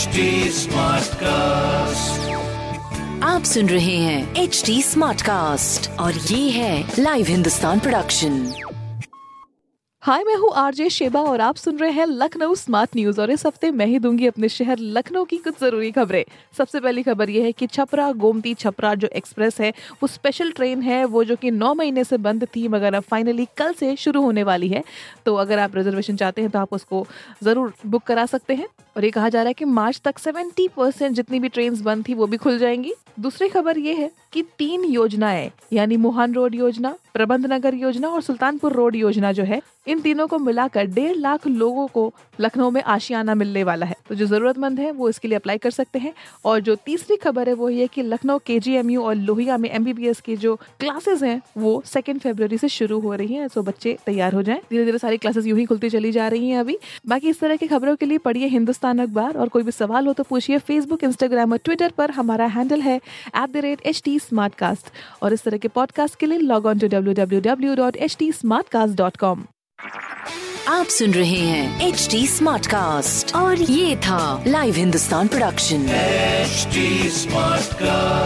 HD Smartcast. आप सुन रहे हैं एच डी स्मार्ट कास्ट और ये है लाइव हिंदुस्तान प्रोडक्शन हाय मैं हूँ आरजे शेबा और आप सुन रहे हैं लखनऊ स्मार्ट न्यूज़ और इस हफ़्ते मैं ही दूँगी अपने शहर लखनऊ की कुछ ज़रूरी खबरें। सबसे पहली खबर ये है कि छपरा गोमती छपरा जो एक्सप्रेस है वो स्पेशल ट्रेन है वो जो कि नौ महीने से बंद थी मगर अब फाइनली कल से शुरू होने वाली है। तो अगर आप रिजर्वेशन चाहते हैं तो आप उसको ज़रूर बुक करा सकते हैं। और ये कहा जा रहा है कि मार्च तक 70 परसेंट जितनी भी ट्रेन बंद थी वो भी खुल जाएँगी। दूसरी खबर ये है कि तीन योजनाएँ, यानी मोहन रोड योजना, प्रबंध नगर योजना और सुल्तानपुर रोड योजना जो है, इन तीनों को मिलाकर डेढ़ लाख लोगों को लखनऊ में आशियाना मिलने वाला है। तो जो जरूरतमंद है, वो इसके लिए अप्लाई कर सकते हैं। और जो तीसरी खबर है, वो ये कि लखनऊ के और लोहिया में एमबीबीएस की जो क्लासेस हैं, वो सेकेंड फेब्रवरी से शुरू हो रही है सो बच्चे तैयार हो जाए। धीरे धीरे सारी क्लासेस यूँ ही खुलती चली जा रही है अभी। बाकी इस तरह की खबरों के लिए पढ़िए हिंदुस्तान अखबार और कोई भी सवाल हो तो पूछिए फेसबुक इंस्टाग्राम और ट्विटर पर। हमारा हैंडल है at the rate H T और इस तरह के पॉडकास्ट के लिए log on to W W W dot H T dot com आप सुन रहे हैं एच डी स्मार्ट कास्ट और ये था live Hindustan production smart Smartcast.